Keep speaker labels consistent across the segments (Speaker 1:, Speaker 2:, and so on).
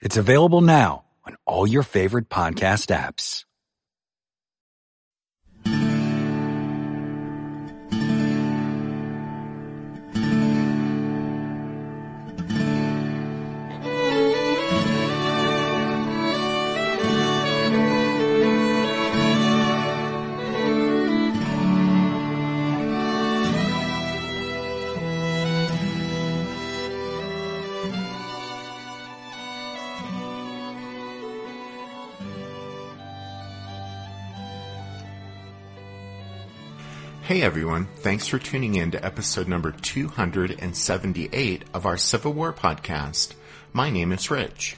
Speaker 1: It's available now on all your favorite podcast apps.
Speaker 2: Hey everyone, thanks for tuning in to episode number 278 of our Civil War podcast. My name is Rich.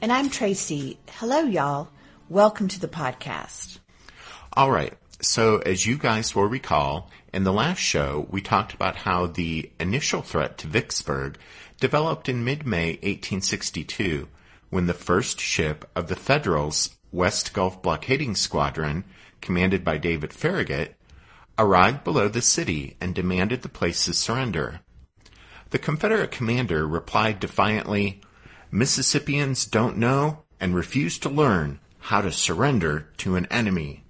Speaker 3: And I'm Tracy. Hello, y'all. Welcome to the podcast.
Speaker 2: All right, so as you guys will recall, in the last show, we talked about how the initial threat to Vicksburg developed in mid-May 1862 when the first ship of the Federals' West Gulf Blockading Squadron, commanded by David Farragut, arrived below the city and demanded the place's surrender. The Confederate commander replied defiantly, Mississippians don't know and refuse to learn how to surrender to an enemy.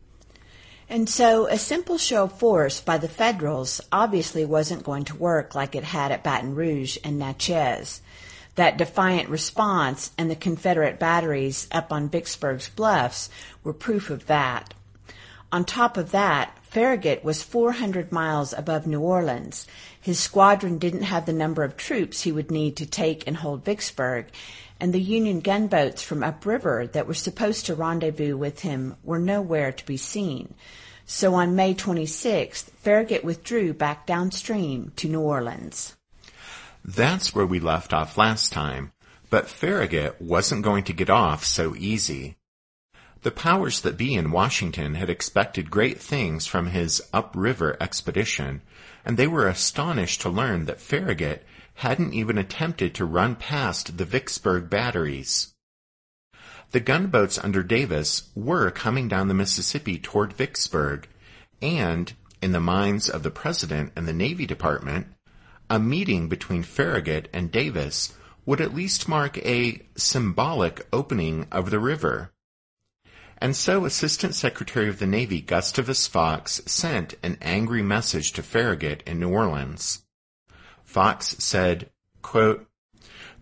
Speaker 3: And so a simple show of force by the Federals obviously wasn't going to work like it had at Baton Rouge and Natchez. That defiant response and the Confederate batteries up on Vicksburg's bluffs were proof of that. On top of that, Farragut was 400 miles above New Orleans. His squadron didn't have the number of troops he would need to take and hold Vicksburg, and the Union gunboats from upriver that were supposed to rendezvous with him were nowhere to be seen. So on May 26th, Farragut withdrew back downstream to New Orleans.
Speaker 2: That's where we left off last time, but Farragut wasn't going to get off so easy. The powers that be in Washington had expected great things from his upriver expedition, and they were astonished to learn that Farragut hadn't even attempted to run past the Vicksburg batteries. The gunboats under Davis were coming down the Mississippi toward Vicksburg, and, in the minds of the President and the Navy Department, a meeting between Farragut and Davis would at least mark a symbolic opening of the river. And so Assistant Secretary of the Navy Gustavus Fox sent an angry message to Farragut in New Orleans. Fox said, quote,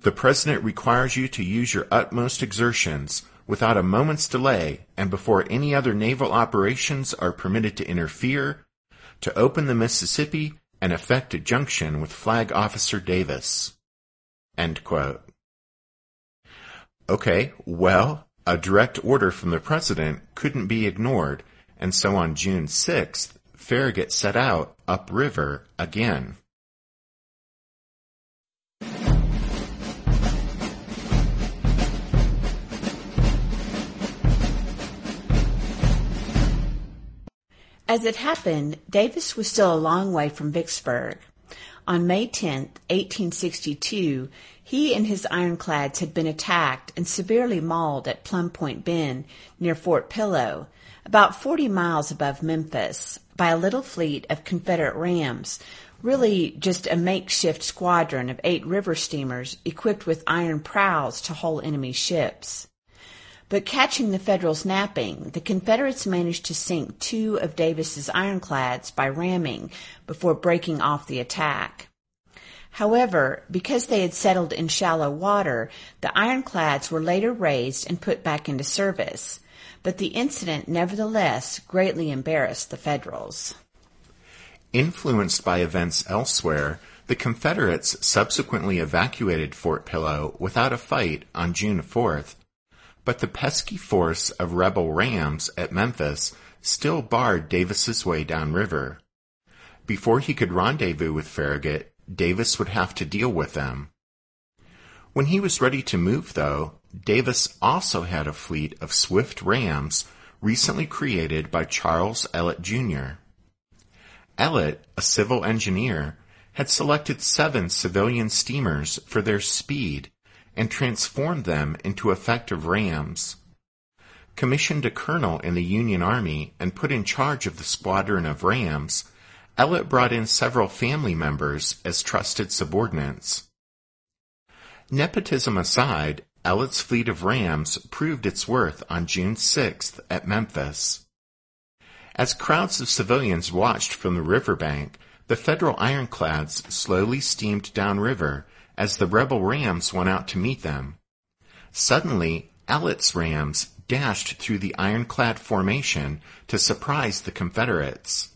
Speaker 2: The President requires you to use your utmost exertions without a moment's delay and before any other naval operations are permitted to interfere, to open the Mississippi and effect a junction with Flag Officer Davis. Okay, well, a direct order from the president couldn't be ignored, and so on June 6th, Farragut set out upriver again.
Speaker 3: As it happened, Davis was still a long way from Vicksburg. On May 10, 1862, he and his ironclads had been attacked and severely mauled at Plum Point Bend near Fort Pillow, about 40 miles above Memphis, by a little fleet of Confederate rams, really just a makeshift squadron of eight river steamers equipped with iron prows to hull enemy ships. But catching the Federals napping, the Confederates managed to sink two of Davis's ironclads by ramming before breaking off the attack. However, because they had settled in shallow water, the ironclads were later raised and put back into service. But the incident nevertheless greatly embarrassed the Federals.
Speaker 2: Influenced by events elsewhere, the Confederates subsequently evacuated Fort Pillow without a fight on June 4th, but the pesky force of rebel rams at Memphis still barred Davis's way downriver. Before he could rendezvous with Farragut, Davis would have to deal with them. When he was ready to move, though, Davis also had a fleet of swift rams recently created by Charles Ellet Jr. Ellet, a civil engineer, had selected seven civilian steamers for their speed and transformed them into effective rams. Commissioned a colonel in the Union Army and put in charge of the squadron of rams, Ellet brought in several family members as trusted subordinates. Nepotism aside, Ellet's fleet of rams proved its worth on June 6th at Memphis. As crowds of civilians watched from the riverbank, the Federal ironclads slowly steamed downriver as the rebel rams went out to meet them. Suddenly, Ellet's rams dashed through the ironclad formation to surprise the Confederates.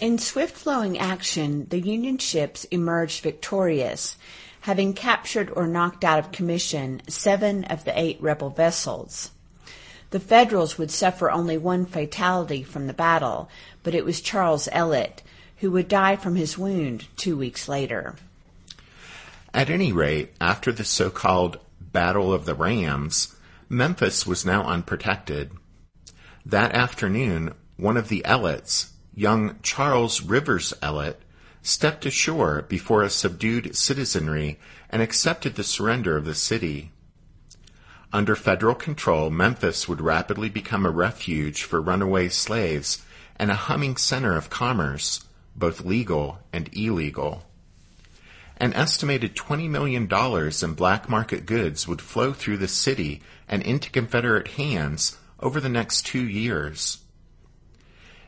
Speaker 3: In swift flowing action, the Union ships emerged victorious, having captured or knocked out of commission seven of the eight rebel vessels. The Federals would suffer only one fatality from the battle, but it was Charles Ellet, who would die from his wound two weeks later.
Speaker 2: At any rate, after the so called Battle of the Rams, Memphis was now unprotected. That afternoon, one of the Ellets, young Charles Rivers Ellet stepped ashore before a subdued citizenry and accepted the surrender of the city. Under federal control, Memphis would rapidly become a refuge for runaway slaves and a humming center of commerce, both legal and illegal. An estimated $20 million in black market goods would flow through the city and into Confederate hands over the next two years.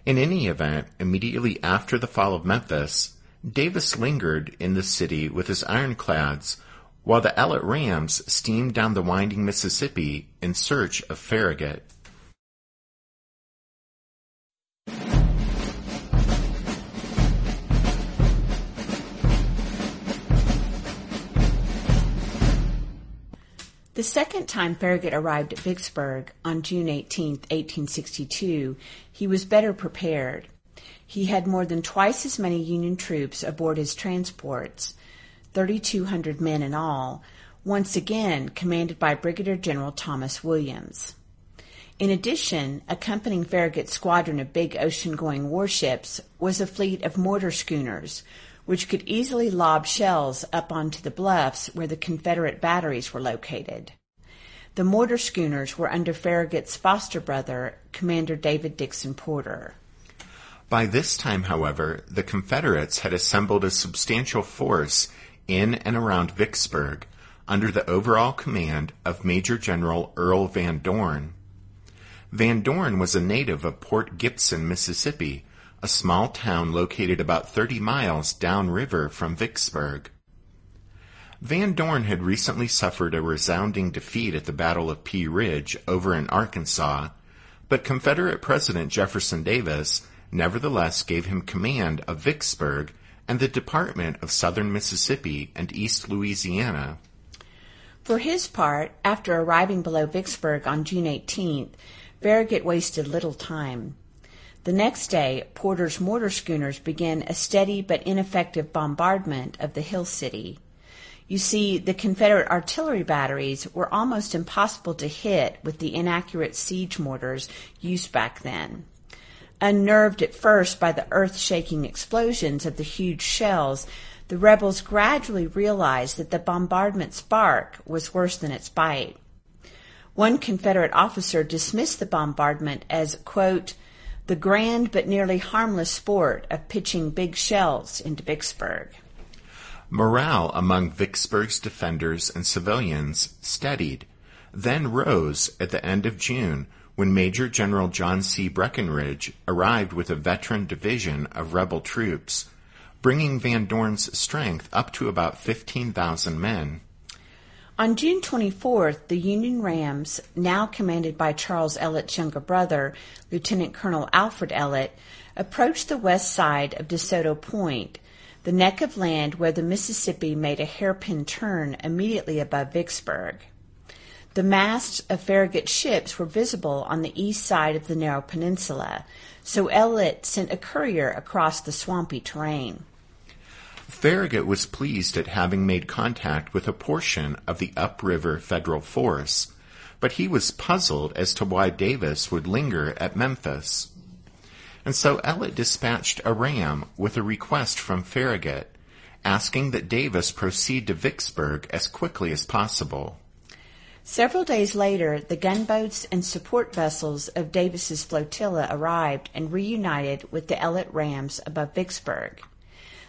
Speaker 2: In any event, immediately after the fall of Memphis, Davis lingered in the city with his ironclads while the Ellet Rams steamed down the winding Mississippi in search of Farragut.
Speaker 3: The second time Farragut arrived at Vicksburg on June 18, 1862, he was better prepared. He had more than twice as many Union troops aboard his transports, 3,200 men in all, once again commanded by Brigadier General Thomas Williams. In addition, accompanying Farragut's squadron of big ocean going warships was a fleet of mortar schooners, which could easily lob shells up onto the bluffs where the Confederate batteries were located. The mortar schooners were under Farragut's foster brother, Commander David Dixon Porter.
Speaker 2: By this time, however, the Confederates had assembled a substantial force in and around Vicksburg under the overall command of Major General Earl Van Dorn. Van Dorn was a native of Port Gibson, Mississippi, a small town located about 30 miles downriver from Vicksburg. Van Dorn had recently suffered a resounding defeat at the Battle of Pea Ridge over in Arkansas, but Confederate President Jefferson Davis nevertheless gave him command of Vicksburg and the Department of Southern Mississippi and East Louisiana.
Speaker 3: For his part, after arriving below Vicksburg on June 18th, Farragut wasted little time. The next day, Porter's mortar schooners began a steady but ineffective bombardment of the hill city. You see, the Confederate artillery batteries were almost impossible to hit with the inaccurate siege mortars used back then. Unnerved at first by the earth shaking explosions of the huge shells, the rebels gradually realized that the bombardment's bark was worse than its bite. One Confederate officer dismissed the bombardment as, quote, the grand but nearly harmless sport of pitching big shells into Vicksburg.
Speaker 2: Morale among Vicksburg's defenders and civilians steadied, then rose at the end of June when Major General John C. Breckinridge arrived with a veteran division of rebel troops, bringing Van Dorn's strength up to about 15,000 men.
Speaker 3: On June 24th, the Union Rams, now commanded by Charles Ellet's younger brother, Lieutenant Colonel Alfred Ellet, approached the west side of DeSoto Point, the neck of land where the Mississippi made a hairpin turn immediately above Vicksburg. The masts of Farragut's ships were visible on the east side of the narrow peninsula, so Ellet sent a courier across the swampy terrain.
Speaker 2: Farragut was pleased at having made contact with a portion of the upriver federal force, but he was puzzled as to why Davis would linger at Memphis. And so Ellet dispatched a ram with a request from Farragut, asking that Davis proceed to Vicksburg as quickly as possible.
Speaker 3: Several days later, the gunboats and support vessels of Davis's flotilla arrived and reunited with the Ellet rams above Vicksburg.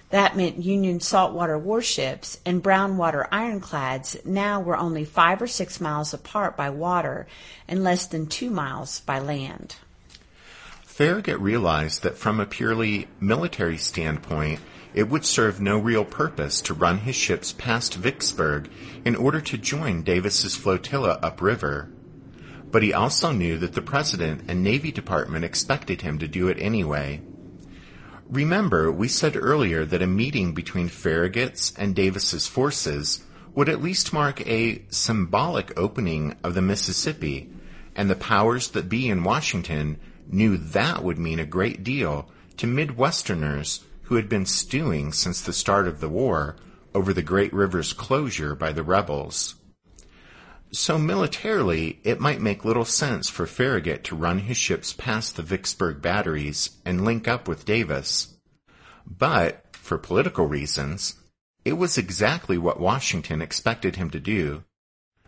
Speaker 3: That meant Union saltwater warships and brownwater ironclads now were only five or six miles apart by water and less than two miles by land.
Speaker 2: Farragut realized that from a purely military standpoint, it would serve no real purpose to run his ships past Vicksburg in order to join Davis's flotilla upriver. But he also knew that the President and Navy Department expected him to do it anyway. Remember, we said earlier that a meeting between Farragut's and Davis's forces would at least mark a symbolic opening of the Mississippi, and the powers that be in Washington knew that would mean a great deal to Midwesterners who had been stewing since the start of the war over the great river's closure by the rebels. So militarily, it might make little sense for Farragut to run his ships past the Vicksburg batteries and link up with Davis. But, for political reasons, it was exactly what Washington expected him to do.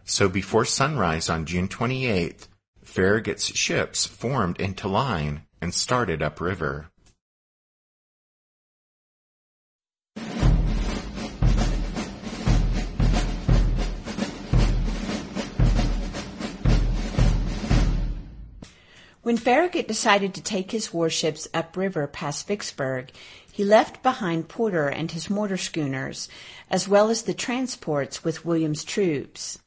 Speaker 2: So before sunrise on June 28th, Farragut's ships formed into line and started upriver.
Speaker 3: When Farragut decided to take his warships upriver past Vicksburg, he left behind Porter and his mortar schooners, as well as the transports with Williams' troops.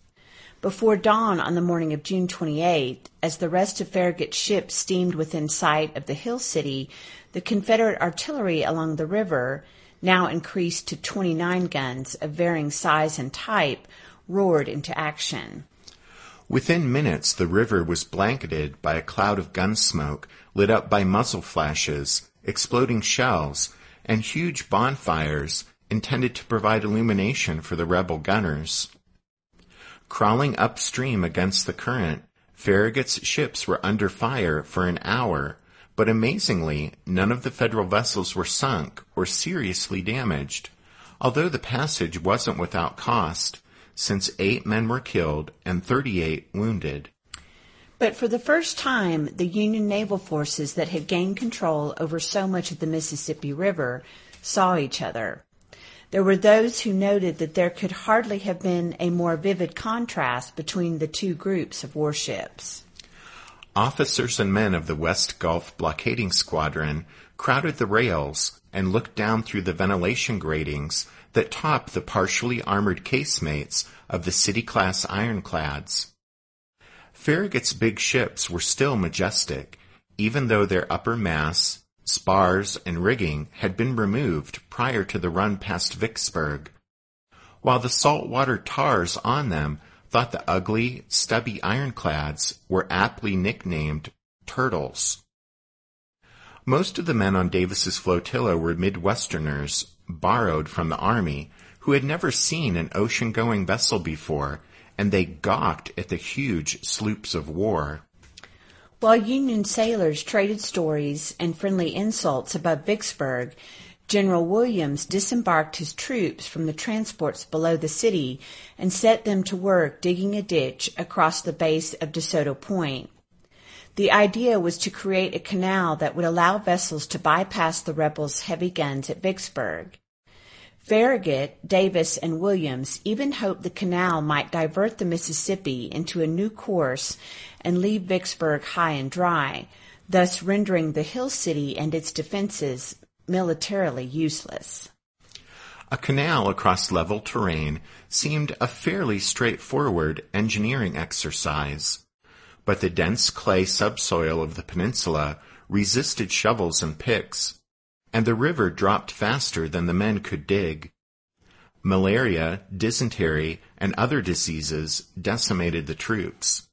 Speaker 3: Before dawn on the morning of June 28, as the rest of Farragut's ships steamed within sight of the Hill City, the Confederate artillery along the river, now increased to 29 guns of varying size and type, roared into action.
Speaker 2: Within minutes, the river was blanketed by a cloud of gun smoke lit up by muzzle flashes, exploding shells, and huge bonfires intended to provide illumination for the rebel gunners. Crawling upstream against the current, Farragut's ships were under fire for an hour, but amazingly, none of the Federal vessels were sunk or seriously damaged, although the passage wasn't without cost since eight men were killed and 38 wounded.
Speaker 3: But for the first time, the Union naval forces that had gained control over so much of the Mississippi River saw each other. There were those who noted that there could hardly have been a more vivid contrast between the two groups of warships.
Speaker 2: Officers and men of the West Gulf blockading squadron crowded the rails and looked down through the ventilation gratings that top the partially armored casemates of the city-class ironclads. Farragut's big ships were still majestic, even though their upper masts, spars, and rigging had been removed prior to the run past Vicksburg, while the saltwater tars on them thought the ugly, stubby ironclads were aptly nicknamed turtles. Most of the men on Davis's flotilla were Midwesterners borrowed from the army who had never seen an ocean-going vessel before, and they gawked at the huge sloops of war.
Speaker 3: While Union sailors traded stories and friendly insults above Vicksburg, General Williams disembarked his troops from the transports below the city and set them to work digging a ditch across the base of DeSoto Point. The idea was to create a canal that would allow vessels to bypass the rebels' heavy guns at Vicksburg. Farragut, Davis, and Williams even hoped the canal might divert the Mississippi into a new course and leave Vicksburg high and dry, thus rendering the Hill City and its defenses militarily useless.
Speaker 2: A canal across level terrain seemed a fairly straightforward engineering exercise, but the dense clay subsoil of the peninsula resisted shovels and picks, and the river dropped faster than the men could dig. Malaria, dysentery, and other diseases decimated the troops.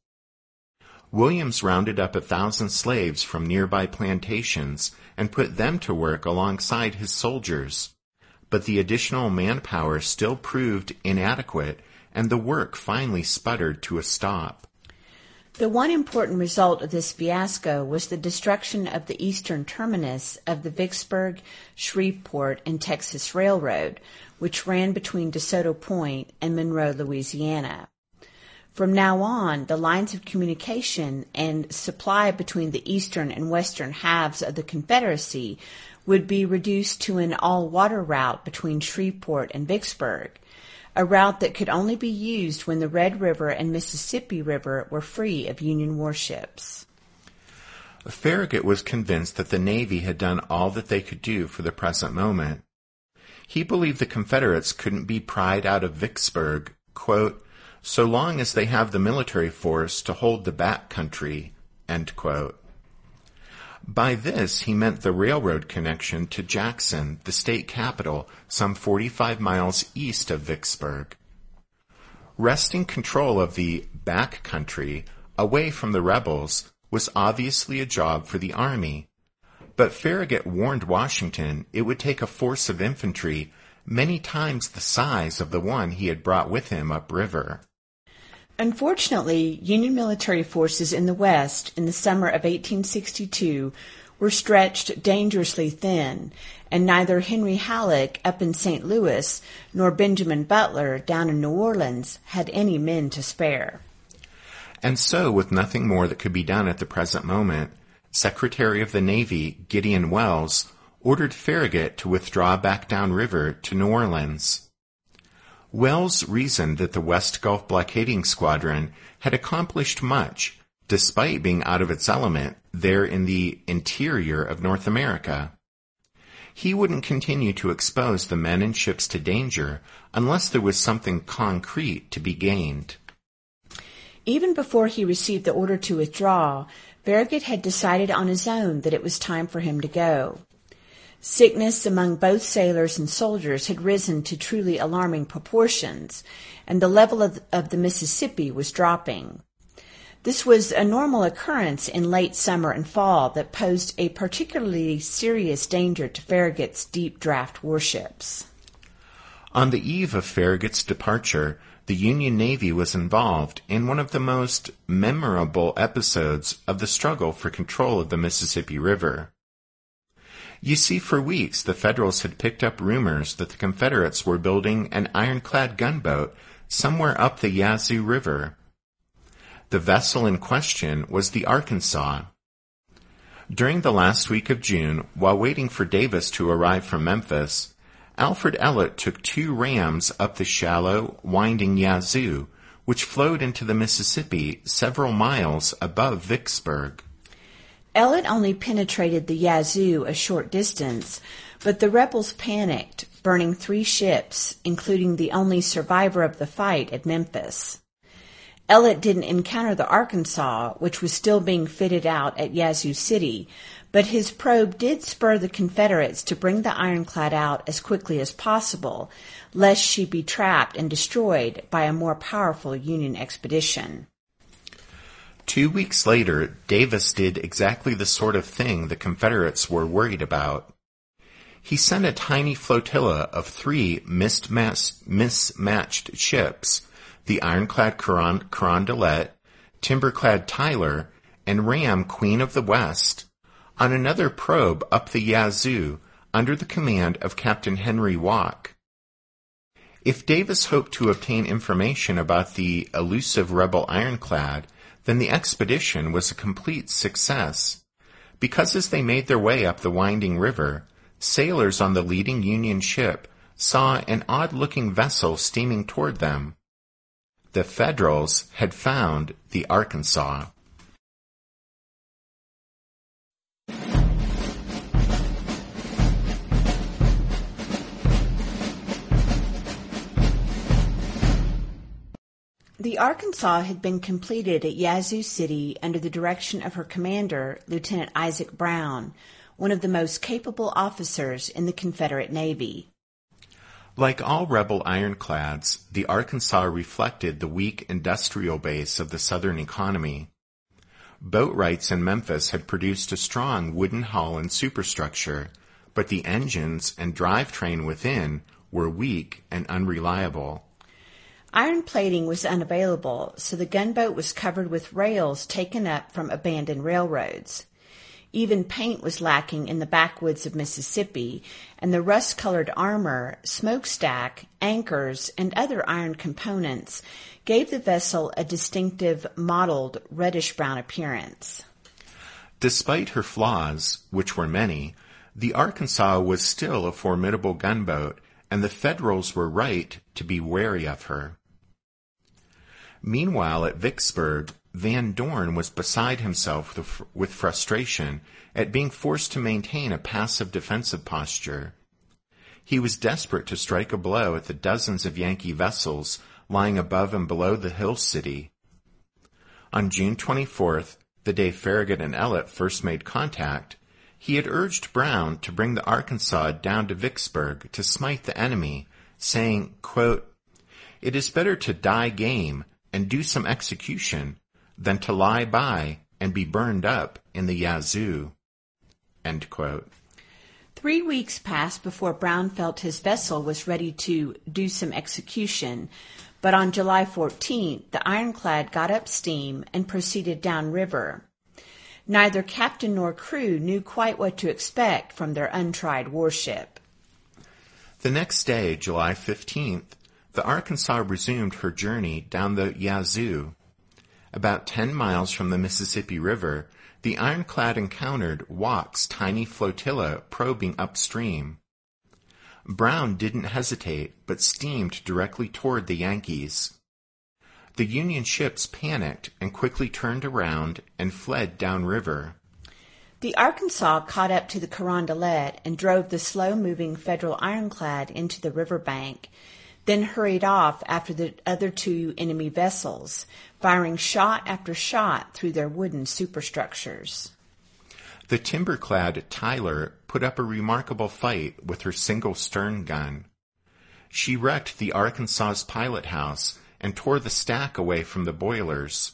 Speaker 2: Williams rounded up a thousand slaves from nearby plantations and put them to work alongside his soldiers. But the additional manpower still proved inadequate and the work finally sputtered to a stop.
Speaker 3: The one important result of this fiasco was the destruction of the eastern terminus of the Vicksburg, Shreveport, and Texas Railroad, which ran between DeSoto Point and Monroe, Louisiana. From now on, the lines of communication and supply between the eastern and western halves of the Confederacy would be reduced to an all-water route between Shreveport and Vicksburg, a route that could only be used when the Red River and Mississippi River were free of Union warships.
Speaker 2: Farragut was convinced that the Navy had done all that they could do for the present moment. He believed the Confederates couldn't be pried out of Vicksburg, quote, so long as they have the military force to hold the back country. By this, he meant the railroad connection to Jackson, the state capital, some 45 miles east of Vicksburg. Wresting control of the back country away from the rebels was obviously a job for the army. But Farragut warned Washington it would take a force of infantry many times the size of the one he had brought with him upriver.
Speaker 3: Unfortunately, Union military forces in the West in the summer of 1862 were stretched dangerously thin, and neither Henry Halleck up in St. Louis nor Benjamin Butler down in New Orleans had any men to spare.
Speaker 2: And so, with nothing more that could be done at the present moment, Secretary of the Navy Gideon Welles ordered Farragut to withdraw back downriver to New Orleans. Welles reasoned that the West Gulf blockading squadron had accomplished much, despite being out of its element there in the interior of North America. He wouldn't continue to expose the men and ships to danger unless there was something concrete to be gained.
Speaker 3: Even before he received the order to withdraw, Farragut had decided on his own that it was time for him to go. Sickness among both sailors and soldiers had risen to truly alarming proportions, and the level of, of, the Mississippi was dropping. This was a normal occurrence in late summer and fall that posed a particularly serious danger to Farragut's deep draft warships.
Speaker 2: On the eve of Farragut's departure, the Union Navy was involved in one of the most memorable episodes of the struggle for control of the Mississippi River. You see, for weeks the Federals had picked up rumors that the Confederates were building an ironclad gunboat somewhere up the Yazoo River. The vessel in question was the Arkansas. During the last week of June, while waiting for Davis to arrive from Memphis, Alfred Ellet took two rams up the shallow, winding Yazoo, which flowed into the Mississippi several miles above Vicksburg.
Speaker 3: Ellet only penetrated the Yazoo a short distance, but the rebels panicked, burning three ships, including the only survivor of the fight at Memphis. Ellet didn't encounter the Arkansas, which was still being fitted out at Yazoo City, but his probe did spur the Confederates to bring the ironclad out as quickly as possible, lest she be trapped and destroyed by a more powerful Union expedition.
Speaker 2: Two weeks later, Davis did exactly the sort of thing the Confederates were worried about. He sent a tiny flotilla of three mismatched, ships, the ironclad Carondelet, timberclad Tyler, and ram Queen of the West, on another probe up the Yazoo under the command of Captain Henry Walke. If Davis hoped to obtain information about the elusive rebel ironclad, then the expedition was a complete success. Because as they made their way up the winding river, sailors on the leading Union ship saw an odd-looking vessel steaming toward them. The Federals had found the Arkansas.
Speaker 3: The Arkansas had been completed at Yazoo City under the direction of her commander, Lieutenant Isaac Brown, one of the most capable officers in the Confederate Navy.
Speaker 2: Like all rebel ironclads, the Arkansas reflected the weak industrial base of the Southern economy. Boatwrights in Memphis had produced a strong wooden hull and superstructure, but the engines and drivetrain within were weak and unreliable.
Speaker 3: Iron plating was unavailable, so the gunboat was covered with rails taken up from abandoned railroads. Even paint was lacking in the backwoods of Mississippi, and the rust colored armor, smokestack, anchors, and other iron components gave the vessel a distinctive mottled reddish brown appearance.
Speaker 2: Despite her flaws, which were many, the Arkansas was still a formidable gunboat, and the Federals were right to be wary of her. Meanwhile, at Vicksburg, Van Dorn was beside himself with, frustration at being forced to maintain a passive defensive posture. He was desperate to strike a blow at the dozens of Yankee vessels lying above and below the hill city. On June 24th, the day Farragut and Ellet first made contact, he had urged Brown to bring the Arkansas down to Vicksburg to smite the enemy, saying, quote, It is better to die game and do some execution than to lie by and be burned up in the Yazoo.
Speaker 3: Three weeks passed before Brown felt his vessel was ready to do some execution, but on July 14th the ironclad got up steam and proceeded downriver. Neither captain nor crew knew quite what to expect from their untried warship.
Speaker 2: The next day, July 15th, the Arkansas resumed her journey down the Yazoo. About ten miles from the Mississippi River, the ironclad encountered Walke's tiny flotilla probing upstream. Brown didn't hesitate, but steamed directly toward the Yankees. The Union ships panicked and quickly turned around and fled downriver.
Speaker 3: The Arkansas caught up to the Carondelet and drove the slow-moving Federal ironclad into the river bank, then hurried off after the other two enemy vessels, firing shot after shot through their wooden superstructures.
Speaker 2: The timber-clad Tyler put up a remarkable fight with her single stern gun. She wrecked the Arkansas's pilot house and tore the stack away from the boilers.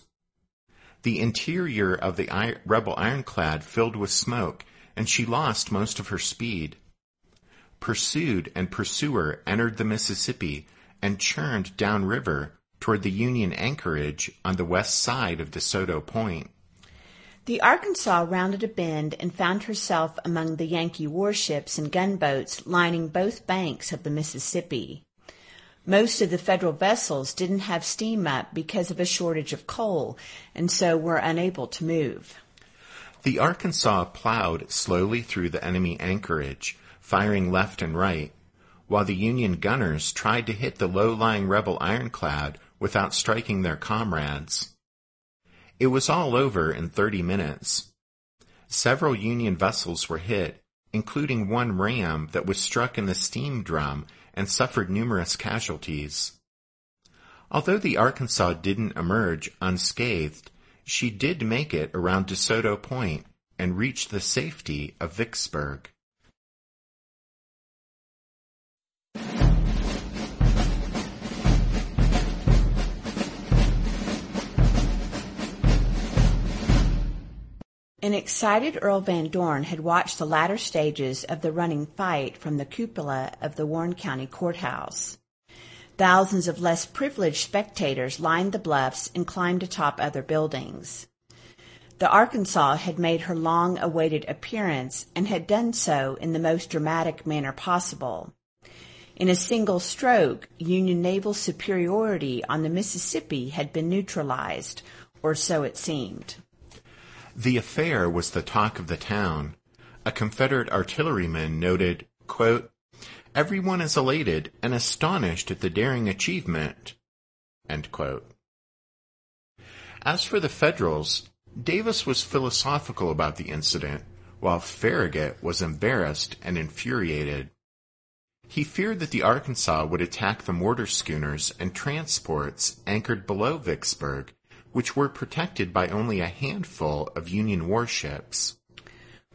Speaker 2: The interior of the rebel ironclad filled with smoke, and she lost most of her speed pursued and pursuer entered the Mississippi and churned downriver toward the Union anchorage on the west side of DeSoto Point.
Speaker 3: The Arkansas rounded a bend and found herself among the Yankee warships and gunboats lining both banks of the Mississippi. Most of the Federal vessels didn't have steam up because of a shortage of coal, and so were unable to move.
Speaker 2: The Arkansas plowed slowly through the enemy anchorage, firing left and right, while the Union gunners tried to hit the low-lying rebel ironclad without striking their comrades. It was all over in 30 minutes. Several Union vessels were hit, including one ram that was struck in the steam drum and suffered numerous casualties. Although the Arkansas didn't emerge unscathed, she did make it around DeSoto Point and reach the safety of Vicksburg.
Speaker 3: An excited Earl Van Dorn had watched the latter stages of the running fight from the cupola of the Warren County Courthouse. Thousands of less privileged spectators lined the bluffs and climbed atop other buildings. The Arkansas had made her long awaited appearance and had done so in the most dramatic manner possible. In a single stroke, Union naval superiority on the Mississippi had been neutralized, or so it seemed.
Speaker 2: The affair was the talk of the town. A Confederate artilleryman noted, quote, Everyone is elated and astonished at the daring achievement. As for the Federals, Davis was philosophical about the incident, while Farragut was embarrassed and infuriated. He feared that the Arkansas would attack the mortar schooners and transports anchored below Vicksburg, which were protected by only a handful of Union warships.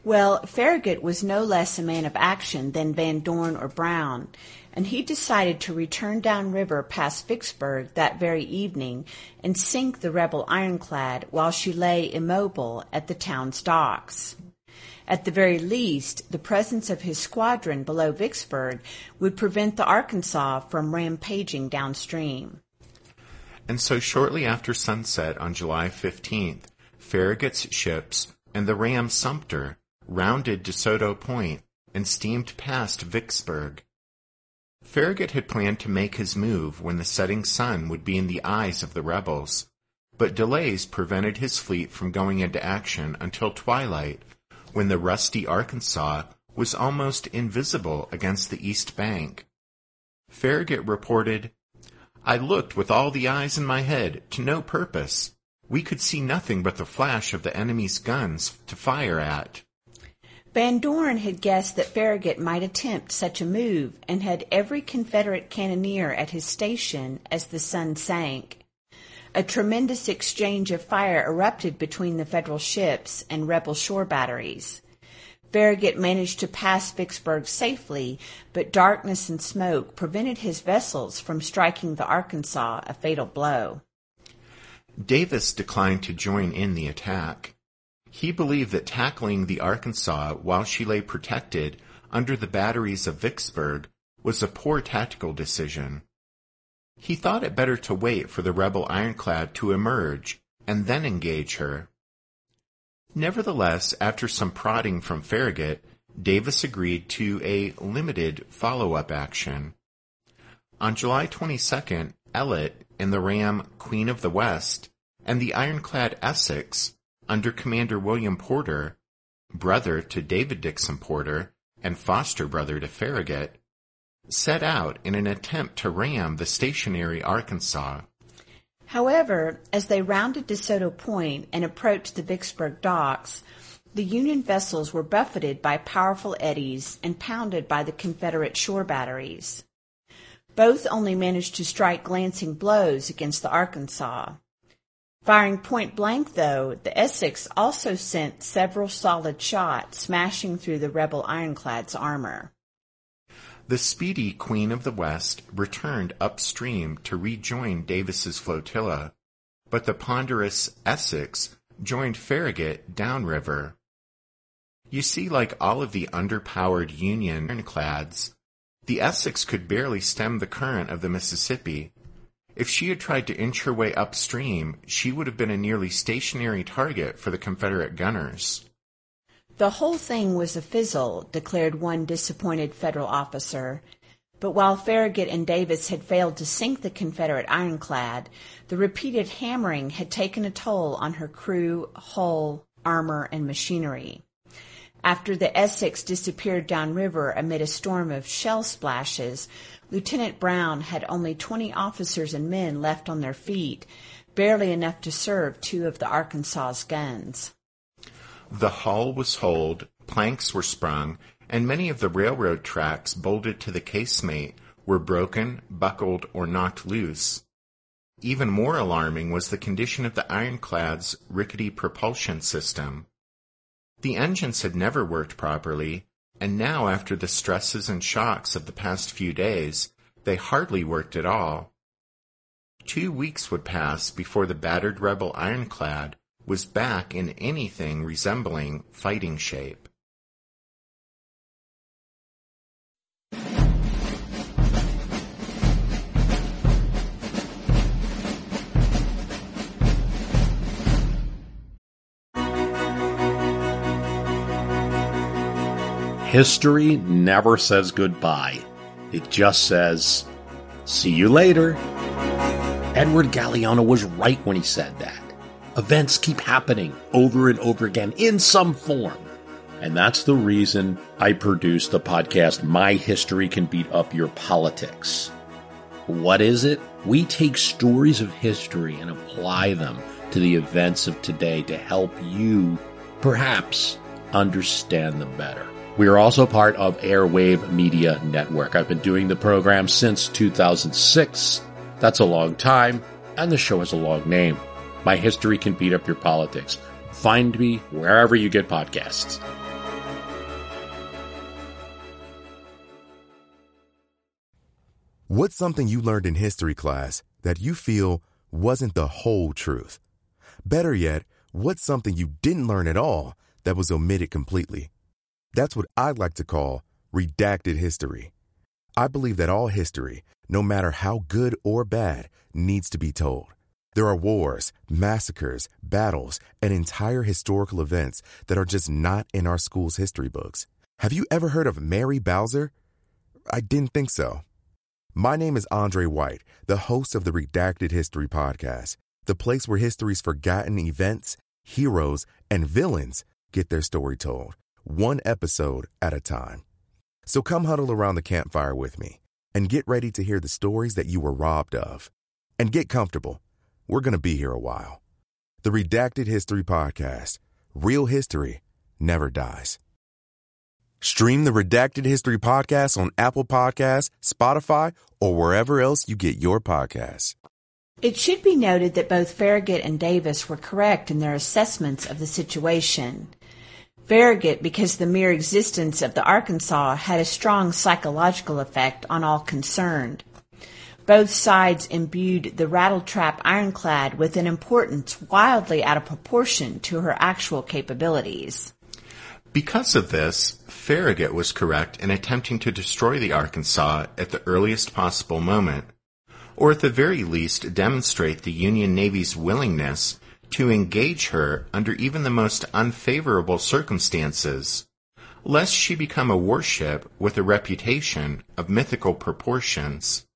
Speaker 3: Well, Farragut was no less a man of action than Van Dorn or Brown, and he decided to return downriver past Vicksburg that very evening and sink the rebel ironclad while she lay immobile at the town's docks. At the very least, the presence of his squadron below Vicksburg would prevent the Arkansas from rampaging downstream.
Speaker 2: And so shortly after sunset on July 15th, Farragut's ships and the ram Sumter rounded DeSoto Point and steamed past Vicksburg. Farragut had planned to make his move when the setting sun would be in the eyes of the rebels, but delays prevented his fleet from going into action until twilight, when the rusty Arkansas was almost invisible against the east bank. Farragut reported, I looked with all the eyes in my head to no purpose. We could see nothing but the flash of the enemy's guns to fire at.
Speaker 3: Van Dorn had guessed that Farragut might attempt such a move and had every Confederate cannoneer at his station as the sun sank. A tremendous exchange of fire erupted between the Federal ships and rebel shore batteries. Farragut managed to pass Vicksburg safely, but darkness and smoke prevented his vessels from striking the Arkansas a fatal blow.
Speaker 2: Davis declined to join in the attack. He believed that tackling the Arkansas while she lay protected under the batteries of Vicksburg was a poor tactical decision. He thought it better to wait for the rebel ironclad to emerge and then engage her. Nevertheless, after some prodding from Farragut, Davis agreed to a limited follow-up action. On July 22nd, Ellet and the ram Queen of the West and the ironclad Essex under Commander William Porter, brother to David Dixon Porter and foster brother to Farragut, set out in an attempt to ram the stationary Arkansas.
Speaker 3: However, as they rounded DeSoto Point and approached the Vicksburg docks, the Union vessels were buffeted by powerful eddies and pounded by the Confederate shore batteries. Both only managed to strike glancing blows against the Arkansas. Firing point blank, though, the Essex also sent several solid shots smashing through the rebel ironclad's armor.
Speaker 2: The speedy Queen of the West returned upstream to rejoin Davis's flotilla, but the ponderous Essex joined Farragut downriver. You see, like all of the underpowered Union ironclads, the Essex could barely stem the current of the Mississippi. If she had tried to inch her way upstream, she would have been a nearly stationary target for the Confederate gunners.
Speaker 3: The whole thing was a fizzle, declared one disappointed Federal officer. But while Farragut and Davis had failed to sink the Confederate ironclad, the repeated hammering had taken a toll on her crew, hull, armor, and machinery. After the Essex disappeared downriver amid a storm of shell splashes, Lieutenant Brown had only 20 officers and men left on their feet, barely enough to serve two of the Arkansas's guns.
Speaker 2: The hull was holed, planks were sprung, and many of the railroad tracks bolted to the casemate were broken, buckled, or knocked loose. Even more alarming was the condition of the ironclad's rickety propulsion system. The engines had never worked properly, and now after the stresses and shocks of the past few days, they hardly worked at all. Two weeks would pass before the battered rebel ironclad was back in anything resembling fighting shape.
Speaker 4: History never says goodbye. It just says, see you later. Edward Galeano was right when he said that. Events keep happening over and over again in some form. And that's the reason I produce the podcast, My History Can Beat Up Your Politics. What is it? We take stories of history and apply them to the events of today to help you, perhaps, understand them better. We are also part of Airwave Media Network. I've been doing the program since 2006. That's a long time, and the show has a long name. My history can beat up your politics. Find me wherever you get podcasts.
Speaker 5: What's something you learned in history class that you feel wasn't the whole truth? Better yet, what's something you didn't learn at all that was omitted completely? That's what I'd like to call redacted history. I believe that all history, no matter how good or bad, needs to be told. There are wars, massacres, battles, and entire historical events that are just not in our school's history books. Have you ever heard of Mary Bowser? I didn't think so. My name is Andre White, the host of the Redacted History Podcast, the place where history's forgotten events, heroes, and villains get their story told, one episode at a time. So come huddle around the campfire with me and get ready to hear the stories that you were robbed of. And get comfortable. We're going to be here a while. The Redacted History Podcast Real History Never Dies. Stream the Redacted History Podcast on Apple Podcasts, Spotify, or wherever else you get your podcasts.
Speaker 3: It should be noted that both Farragut and Davis were correct in their assessments of the situation. Farragut, because the mere existence of the Arkansas had a strong psychological effect on all concerned. Both sides imbued the rattletrap ironclad with an importance wildly out of proportion to her actual capabilities.
Speaker 2: Because of this, Farragut was correct in attempting to destroy the Arkansas at the earliest possible moment, or at the very least demonstrate the Union Navy's willingness to engage her under even the most unfavorable circumstances, lest she become a warship with a reputation of mythical proportions.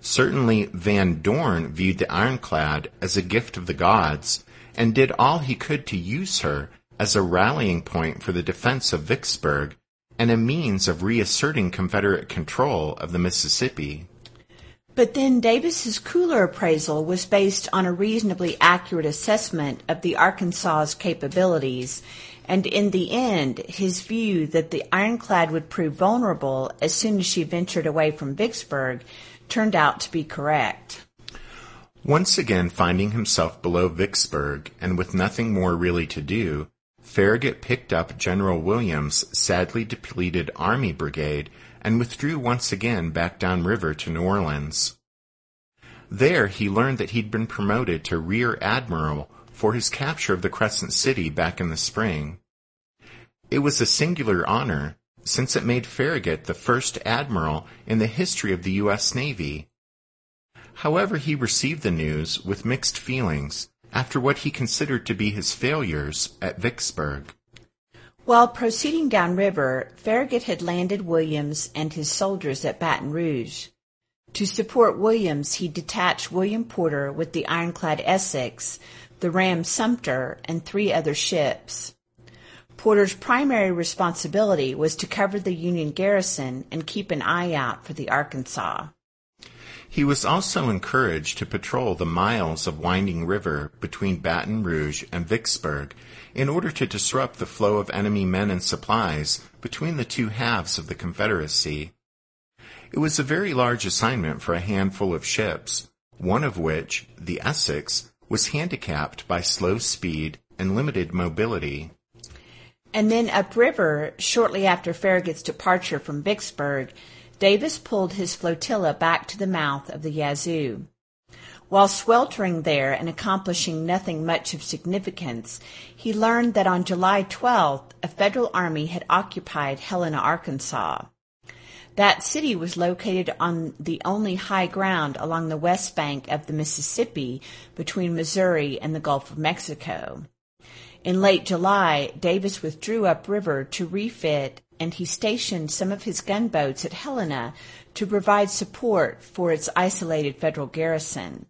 Speaker 2: Certainly Van Dorn viewed the ironclad as a gift of the gods and did all he could to use her as a rallying point for the defense of Vicksburg and a means of reasserting Confederate control of the Mississippi.
Speaker 3: But then Davis's cooler appraisal was based on a reasonably accurate assessment of the Arkansas's capabilities, and in the end, his view that the ironclad would prove vulnerable as soon as she ventured away from Vicksburg turned out to be correct.
Speaker 2: Once again finding himself below Vicksburg and with nothing more really to do, Farragut picked up General Williams' sadly depleted army brigade and withdrew once again back downriver to New Orleans. There he learned that he'd been promoted to Rear Admiral for his capture of the Crescent City back in the spring. It was a singular honor, since it made Farragut the first admiral in the history of the U.S. Navy. However, he received the news with mixed feelings after what he considered to be his failures at Vicksburg.
Speaker 3: While proceeding downriver, Farragut had landed Williams and his soldiers at Baton Rouge. To support Williams, he detached William Porter with the ironclad Essex, the ram Sumter, and three other ships. Porter's primary responsibility was to cover the Union garrison and keep an eye out for the Arkansas.
Speaker 2: He was also encouraged to patrol the miles of winding river between Baton Rouge and Vicksburg in order to disrupt the flow of enemy men and supplies between the two halves of the Confederacy. It was a very large assignment for a handful of ships, one of which, the Essex, was handicapped by slow speed and limited mobility.
Speaker 3: And then upriver, shortly after Farragut's departure from Vicksburg, Davis pulled his flotilla back to the mouth of the Yazoo. While sweltering there and accomplishing nothing much of significance, he learned that on July 12th, a federal army had occupied Helena, Arkansas. That city was located on the only high ground along the west bank of the Mississippi between Missouri and the Gulf of Mexico. In late July, Davis withdrew upriver to refit and he stationed some of his gunboats at Helena to provide support for its isolated federal garrison.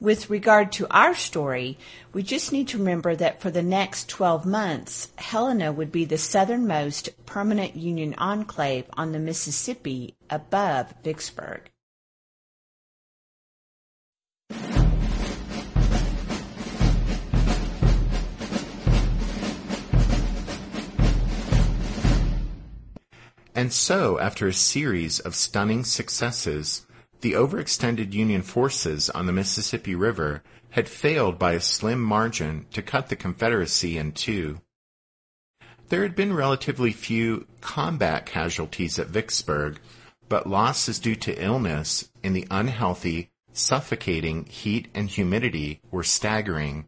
Speaker 3: With regard to our story, we just need to remember that for the next 12 months, Helena would be the southernmost permanent Union enclave on the Mississippi above Vicksburg.
Speaker 2: And so, after a series of stunning successes, the overextended Union forces on the Mississippi River had failed by a slim margin to cut the Confederacy in two. There had been relatively few combat casualties at Vicksburg, but losses due to illness in the unhealthy, suffocating heat and humidity were staggering.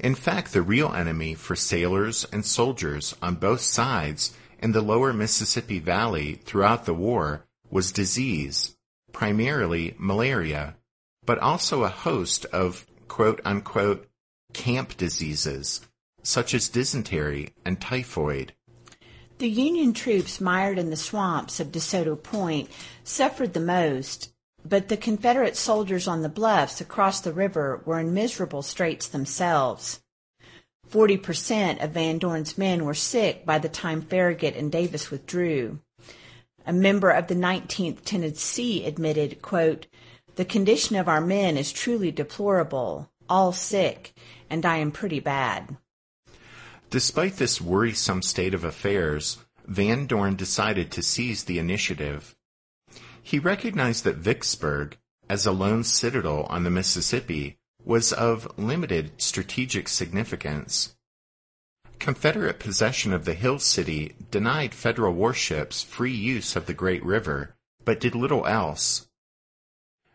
Speaker 2: In fact, the real enemy for sailors and soldiers on both sides in the lower Mississippi Valley throughout the war was disease, primarily malaria, but also a host of quote unquote camp diseases such as dysentery and typhoid.
Speaker 3: The Union troops mired in the swamps of DeSoto Point suffered the most, but the Confederate soldiers on the bluffs across the river were in miserable straits themselves. Forty percent of Van Dorn's men were sick by the time Farragut and Davis withdrew. A member of the 19th Tennessee admitted, quote, The condition of our men is truly deplorable, all sick, and I am pretty bad.
Speaker 2: Despite this worrisome state of affairs, Van Dorn decided to seize the initiative. He recognized that Vicksburg, as a lone citadel on the Mississippi, was of limited strategic significance. Confederate possession of the hill city denied Federal warships free use of the great river, but did little else.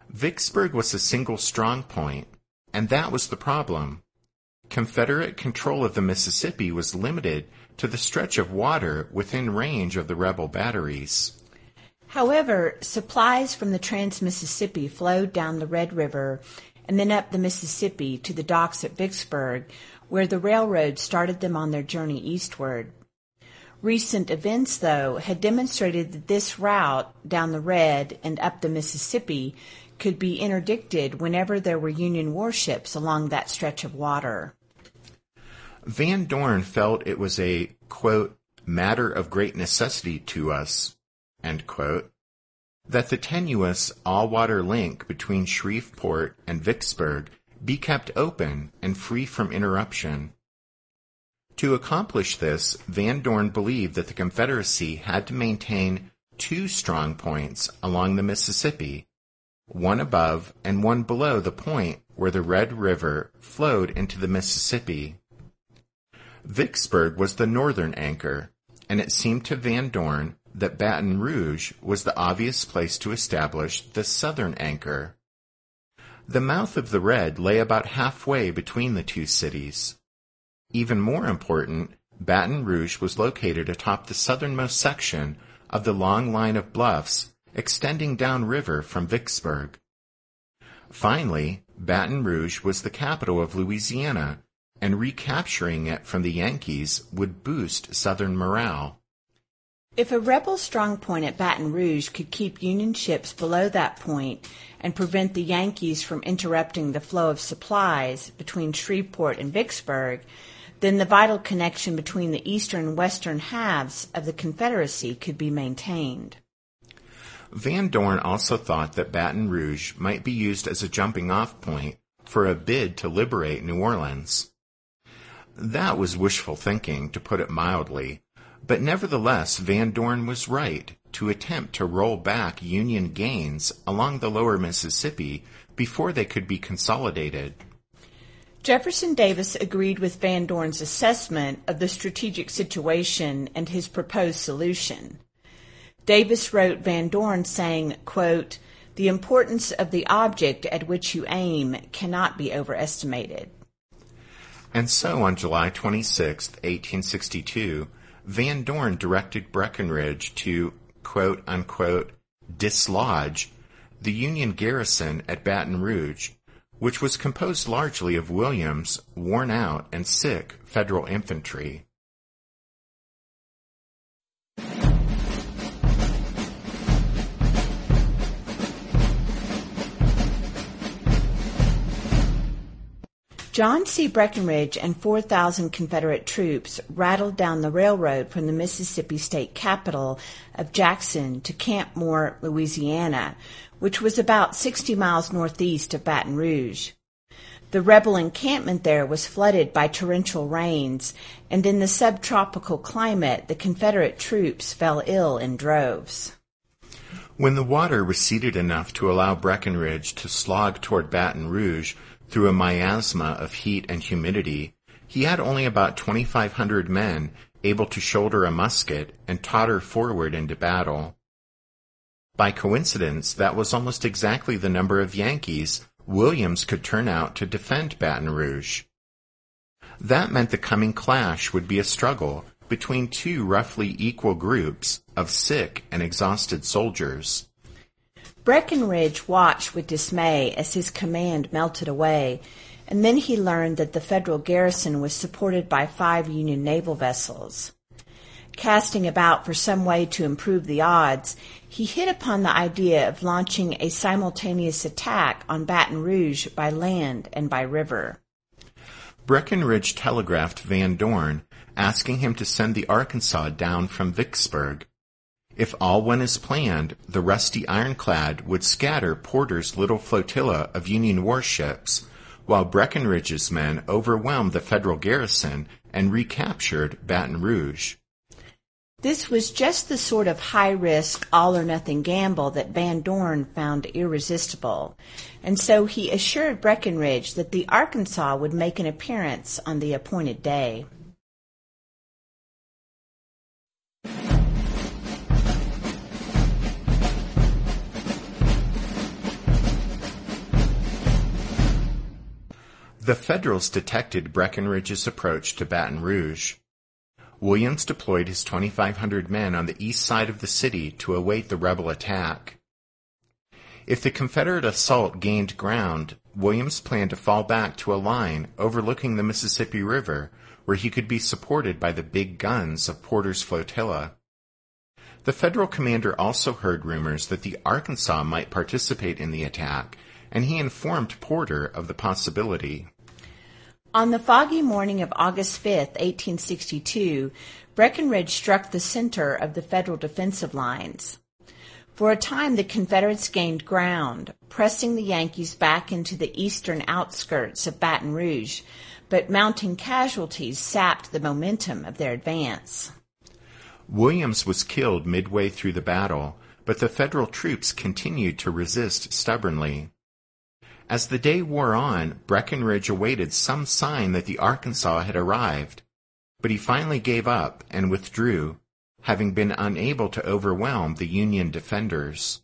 Speaker 2: Vicksburg was a single strong point, and that was the problem. Confederate control of the Mississippi was limited to the stretch of water within range of the rebel batteries.
Speaker 3: However, supplies from the Trans-Mississippi flowed down the Red River and then up the Mississippi to the docks at Vicksburg, where the railroad started them on their journey eastward. Recent events, though, had demonstrated that this route down the Red and up the Mississippi could be interdicted whenever there were Union warships along that stretch of water.
Speaker 2: Van Dorn felt it was a, quote, matter of great necessity to us, end quote, that the tenuous all-water link between Shreveport and Vicksburg be kept open and free from interruption. To accomplish this, Van Dorn believed that the Confederacy had to maintain two strong points along the Mississippi, one above and one below the point where the Red River flowed into the Mississippi. Vicksburg was the northern anchor, and it seemed to Van Dorn that Baton Rouge was the obvious place to establish the southern anchor. The mouth of the Red lay about halfway between the two cities. Even more important, Baton Rouge was located atop the southernmost section of the long line of bluffs extending downriver from Vicksburg. Finally, Baton Rouge was the capital of Louisiana and recapturing it from the Yankees would boost Southern morale.
Speaker 3: If a rebel strongpoint at Baton Rouge could keep Union ships below that point and prevent the Yankees from interrupting the flow of supplies between Shreveport and Vicksburg, then the vital connection between the eastern and western halves of the Confederacy could be maintained.
Speaker 2: Van Dorn also thought that Baton Rouge might be used as a jumping off point for a bid to liberate New Orleans. That was wishful thinking, to put it mildly, but nevertheless Van Dorn was right to attempt to roll back Union gains along the lower Mississippi before they could be consolidated.
Speaker 3: Jefferson Davis agreed with Van Dorn's assessment of the strategic situation and his proposed solution. Davis wrote Van Dorn saying, quote, the importance of the object at which you aim cannot be overestimated.
Speaker 2: And so on July 26, 1862, Van Dorn directed Breckinridge to, quote unquote, dislodge the Union garrison at Baton Rouge, which was composed largely of Williams' worn out and sick Federal infantry.
Speaker 3: John C. Breckinridge and 4,000 Confederate troops rattled down the railroad from the Mississippi state capital of Jackson to Camp Moore, Louisiana, which was about 60 miles northeast of Baton Rouge. The rebel encampment there was flooded by torrential rains, and in the subtropical climate, the Confederate troops fell ill in droves.
Speaker 2: When the water receded enough to allow Breckinridge to slog toward Baton Rouge through a miasma of heat and humidity, he had only about 2,500 men able to shoulder a musket and totter forward into battle. By coincidence, that was almost exactly the number of Yankees Williams could turn out to defend Baton Rouge. That meant the coming clash would be a struggle between two roughly equal groups of sick and exhausted soldiers.
Speaker 3: Breckinridge watched with dismay as his command melted away, and then he learned that the federal garrison was supported by five Union naval vessels. Casting about for some way to improve the odds, he hit upon the idea of launching a simultaneous attack on Baton Rouge by land and by river.
Speaker 2: Breckinridge telegraphed Van Dorn asking him to send the Arkansas down from Vicksburg. If all went as planned, the rusty ironclad would scatter Porter's little flotilla of Union warships, while Breckinridge's men overwhelmed the Federal garrison and recaptured Baton Rouge.
Speaker 3: This was just the sort of high risk, all or nothing gamble that Van Dorn found irresistible, and so he assured Breckinridge that the Arkansas would make an appearance on the appointed day.
Speaker 2: The Federals detected Breckinridge's approach to Baton Rouge. Williams deployed his 2,500 men on the east side of the city to await the rebel attack. If the Confederate assault gained ground, Williams planned to fall back to a line overlooking the Mississippi River where he could be supported by the big guns of Porter's flotilla. The Federal commander also heard rumors that the Arkansas might participate in the attack, and he informed Porter of the possibility.
Speaker 3: On the foggy morning of August 5, 1862, Breckinridge struck the center of the Federal defensive lines. For a time, the Confederates gained ground, pressing the Yankees back into the eastern outskirts of Baton Rouge, but mounting casualties sapped the momentum of their advance.
Speaker 2: Williams was killed midway through the battle, but the Federal troops continued to resist stubbornly. As the day wore on, Breckinridge awaited some sign that the Arkansas had arrived, but he finally gave up and withdrew, having been unable to overwhelm the Union defenders.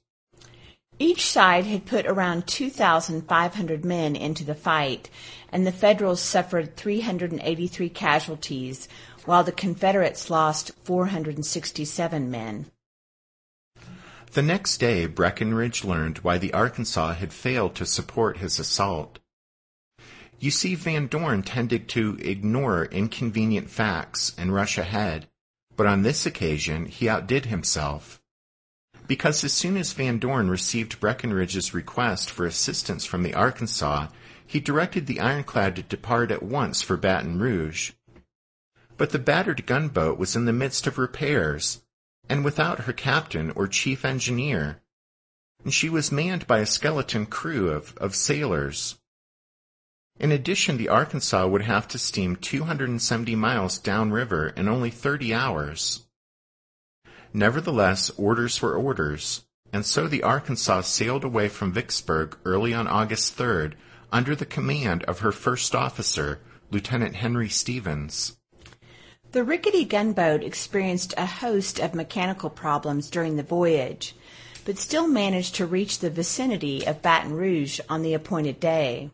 Speaker 3: Each side had put around 2,500 men into the fight, and the Federals suffered 383 casualties, while the Confederates lost 467 men.
Speaker 2: The next day, Breckinridge learned why the Arkansas had failed to support his assault. You see, Van Dorn tended to ignore inconvenient facts and rush ahead, but on this occasion he outdid himself. Because as soon as Van Dorn received Breckinridge's request for assistance from the Arkansas, he directed the ironclad to depart at once for Baton Rouge. But the battered gunboat was in the midst of repairs, and without her captain or chief engineer. And she was manned by a skeleton crew of, of sailors. In addition, the Arkansas would have to steam 270 miles downriver in only 30 hours. Nevertheless, orders were orders, and so the Arkansas sailed away from Vicksburg early on August 3rd under the command of her first officer, Lieutenant Henry Stevens.
Speaker 3: The rickety gunboat experienced a host of mechanical problems during the voyage, but still managed to reach the vicinity of Baton Rouge on the appointed day.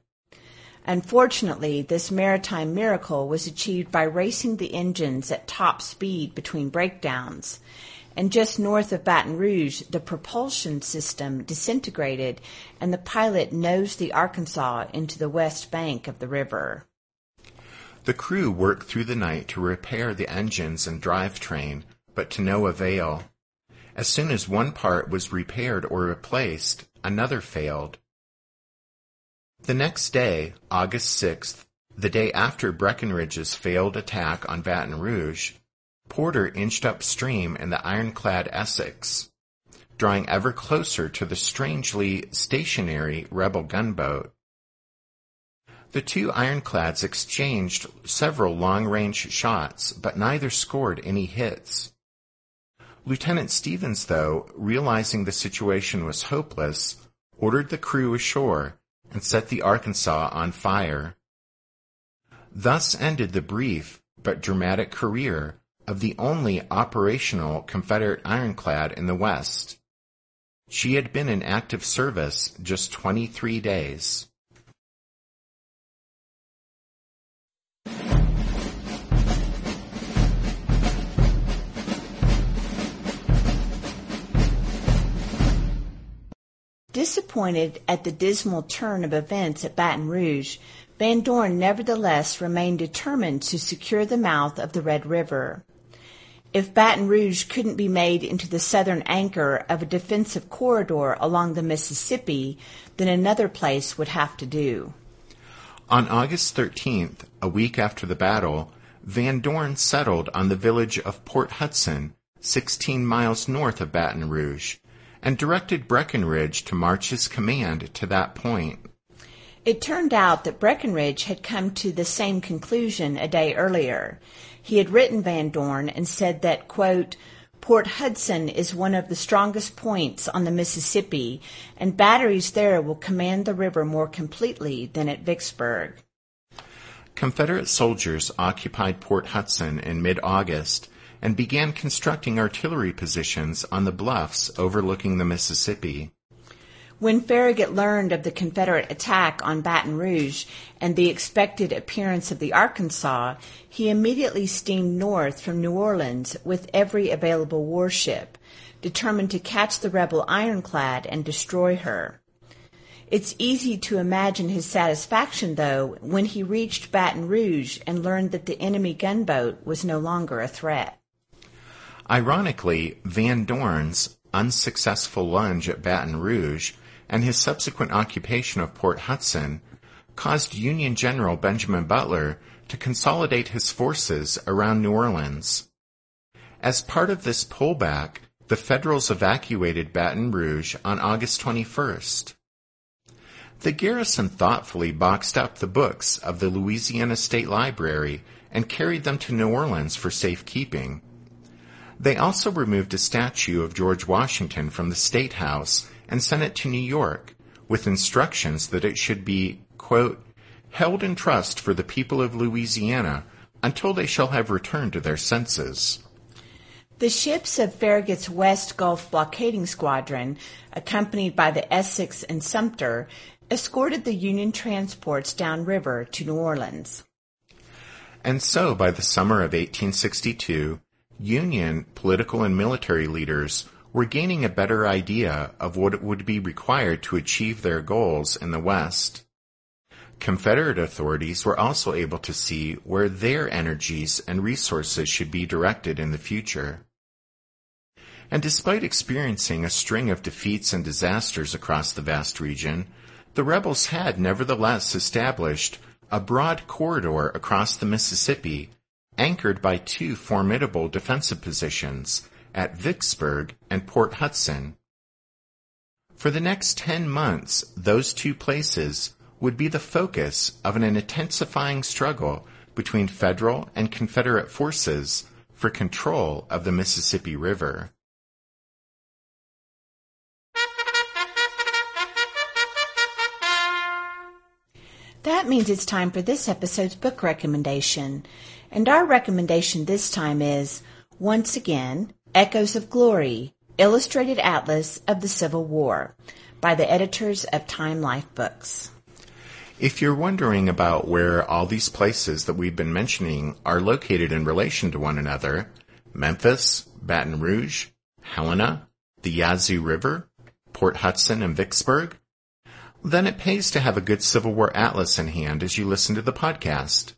Speaker 3: Unfortunately, this maritime miracle was achieved by racing the engines at top speed between breakdowns, and just north of Baton Rouge, the propulsion system disintegrated and the pilot nosed the Arkansas into the west bank of the river.
Speaker 2: The crew worked through the night to repair the engines and drivetrain, but to no avail. As soon as one part was repaired or replaced, another failed. The next day, August 6th, the day after Breckinridge's failed attack on Baton Rouge, Porter inched upstream in the ironclad Essex, drawing ever closer to the strangely stationary rebel gunboat. The two ironclads exchanged several long-range shots, but neither scored any hits. Lieutenant Stevens, though, realizing the situation was hopeless, ordered the crew ashore and set the Arkansas on fire. Thus ended the brief but dramatic career of the only operational Confederate ironclad in the West. She had been in active service just 23 days.
Speaker 3: Disappointed at the dismal turn of events at Baton Rouge, Van Dorn nevertheless remained determined to secure the mouth of the Red River. If Baton Rouge couldn't be made into the southern anchor of a defensive corridor along the Mississippi, then another place would have to do.
Speaker 2: On August 13th, a week after the battle, Van Dorn settled on the village of Port Hudson, 16 miles north of Baton Rouge, and directed Breckinridge to march his command to that point.
Speaker 3: It turned out that Breckinridge had come to the same conclusion a day earlier. He had written Van Dorn and said that, quote, Port Hudson is one of the strongest points on the Mississippi, and batteries there will command the river more completely than at Vicksburg.
Speaker 2: Confederate soldiers occupied Port Hudson in mid-August and began constructing artillery positions on the bluffs overlooking the Mississippi.
Speaker 3: When Farragut learned of the Confederate attack on Baton Rouge and the expected appearance of the Arkansas, he immediately steamed north from New Orleans with every available warship, determined to catch the rebel ironclad and destroy her. It's easy to imagine his satisfaction, though, when he reached Baton Rouge and learned that the enemy gunboat was no longer a threat.
Speaker 2: Ironically, Van Dorn's unsuccessful lunge at Baton Rouge and his subsequent occupation of Port Hudson caused Union General Benjamin Butler to consolidate his forces around New Orleans. As part of this pullback, the Federals evacuated Baton Rouge on August 21st. The garrison thoughtfully boxed up the books of the Louisiana State Library and carried them to New Orleans for safekeeping. They also removed a statue of George Washington from the State House and sent it to New York with instructions that it should be, quote, held in trust for the people of Louisiana until they shall have returned to their senses.
Speaker 3: The ships of Farragut's West Gulf blockading squadron, accompanied by the Essex and Sumter, escorted the Union transports downriver to New Orleans.
Speaker 2: And so, by the summer of 1862, Union political and military leaders were gaining a better idea of what would be required to achieve their goals in the West. Confederate authorities were also able to see where their energies and resources should be directed in the future. And despite experiencing a string of defeats and disasters across the vast region, the rebels had nevertheless established a broad corridor across the Mississippi anchored by two formidable defensive positions at Vicksburg and Port Hudson. For the next ten months, those two places would be the focus of an intensifying struggle between Federal and Confederate forces for control of the Mississippi River.
Speaker 3: That means it's time for this episode's book recommendation. And our recommendation this time is, once again, Echoes of Glory, Illustrated Atlas of the Civil War by the editors of Time Life Books.
Speaker 2: If you're wondering about where all these places that we've been mentioning are located in relation to one another, Memphis, Baton Rouge, Helena, the Yazoo River, Port Hudson, and Vicksburg, then it pays to have a good Civil War atlas in hand as you listen to the podcast.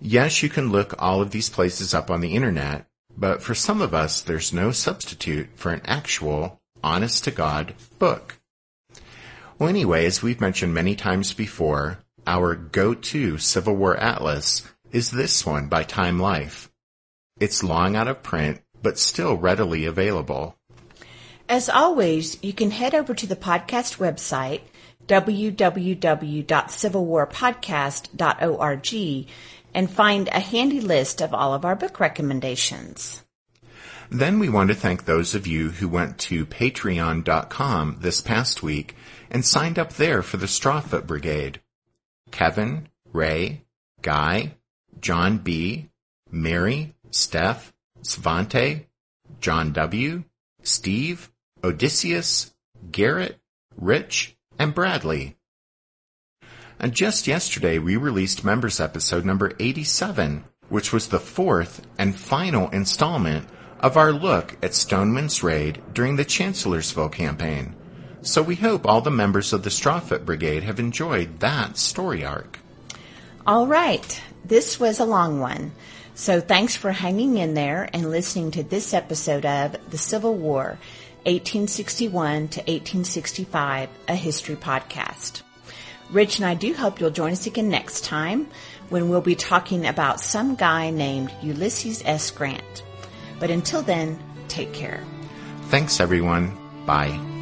Speaker 2: Yes, you can look all of these places up on the internet, but for some of us, there's no substitute for an actual, honest to God book. Well, anyway, as we've mentioned many times before, our go-to Civil War atlas is this one by Time Life. It's long out of print, but still readily available.
Speaker 3: As always, you can head over to the podcast website, www.civilwarpodcast.org and find a handy list of all of our book recommendations.
Speaker 2: Then we want to thank those of you who went to patreon.com this past week and signed up there for the Strawfoot Brigade. Kevin, Ray, Guy, John B., Mary, Steph, Svante, John W., Steve, Odysseus, Garrett, Rich, and Bradley. And just yesterday we released members episode number 87, which was the fourth and final installment of our look at Stoneman's raid during the Chancellorsville campaign. So we hope all the members of the Strawfoot Brigade have enjoyed that story arc.
Speaker 3: All right, this was a long one. So thanks for hanging in there and listening to this episode of The Civil War, 1861 to 1865, a history podcast. Rich and I do hope you'll join us again next time when we'll be talking about some guy named Ulysses S. Grant. But until then, take care.
Speaker 2: Thanks everyone. Bye.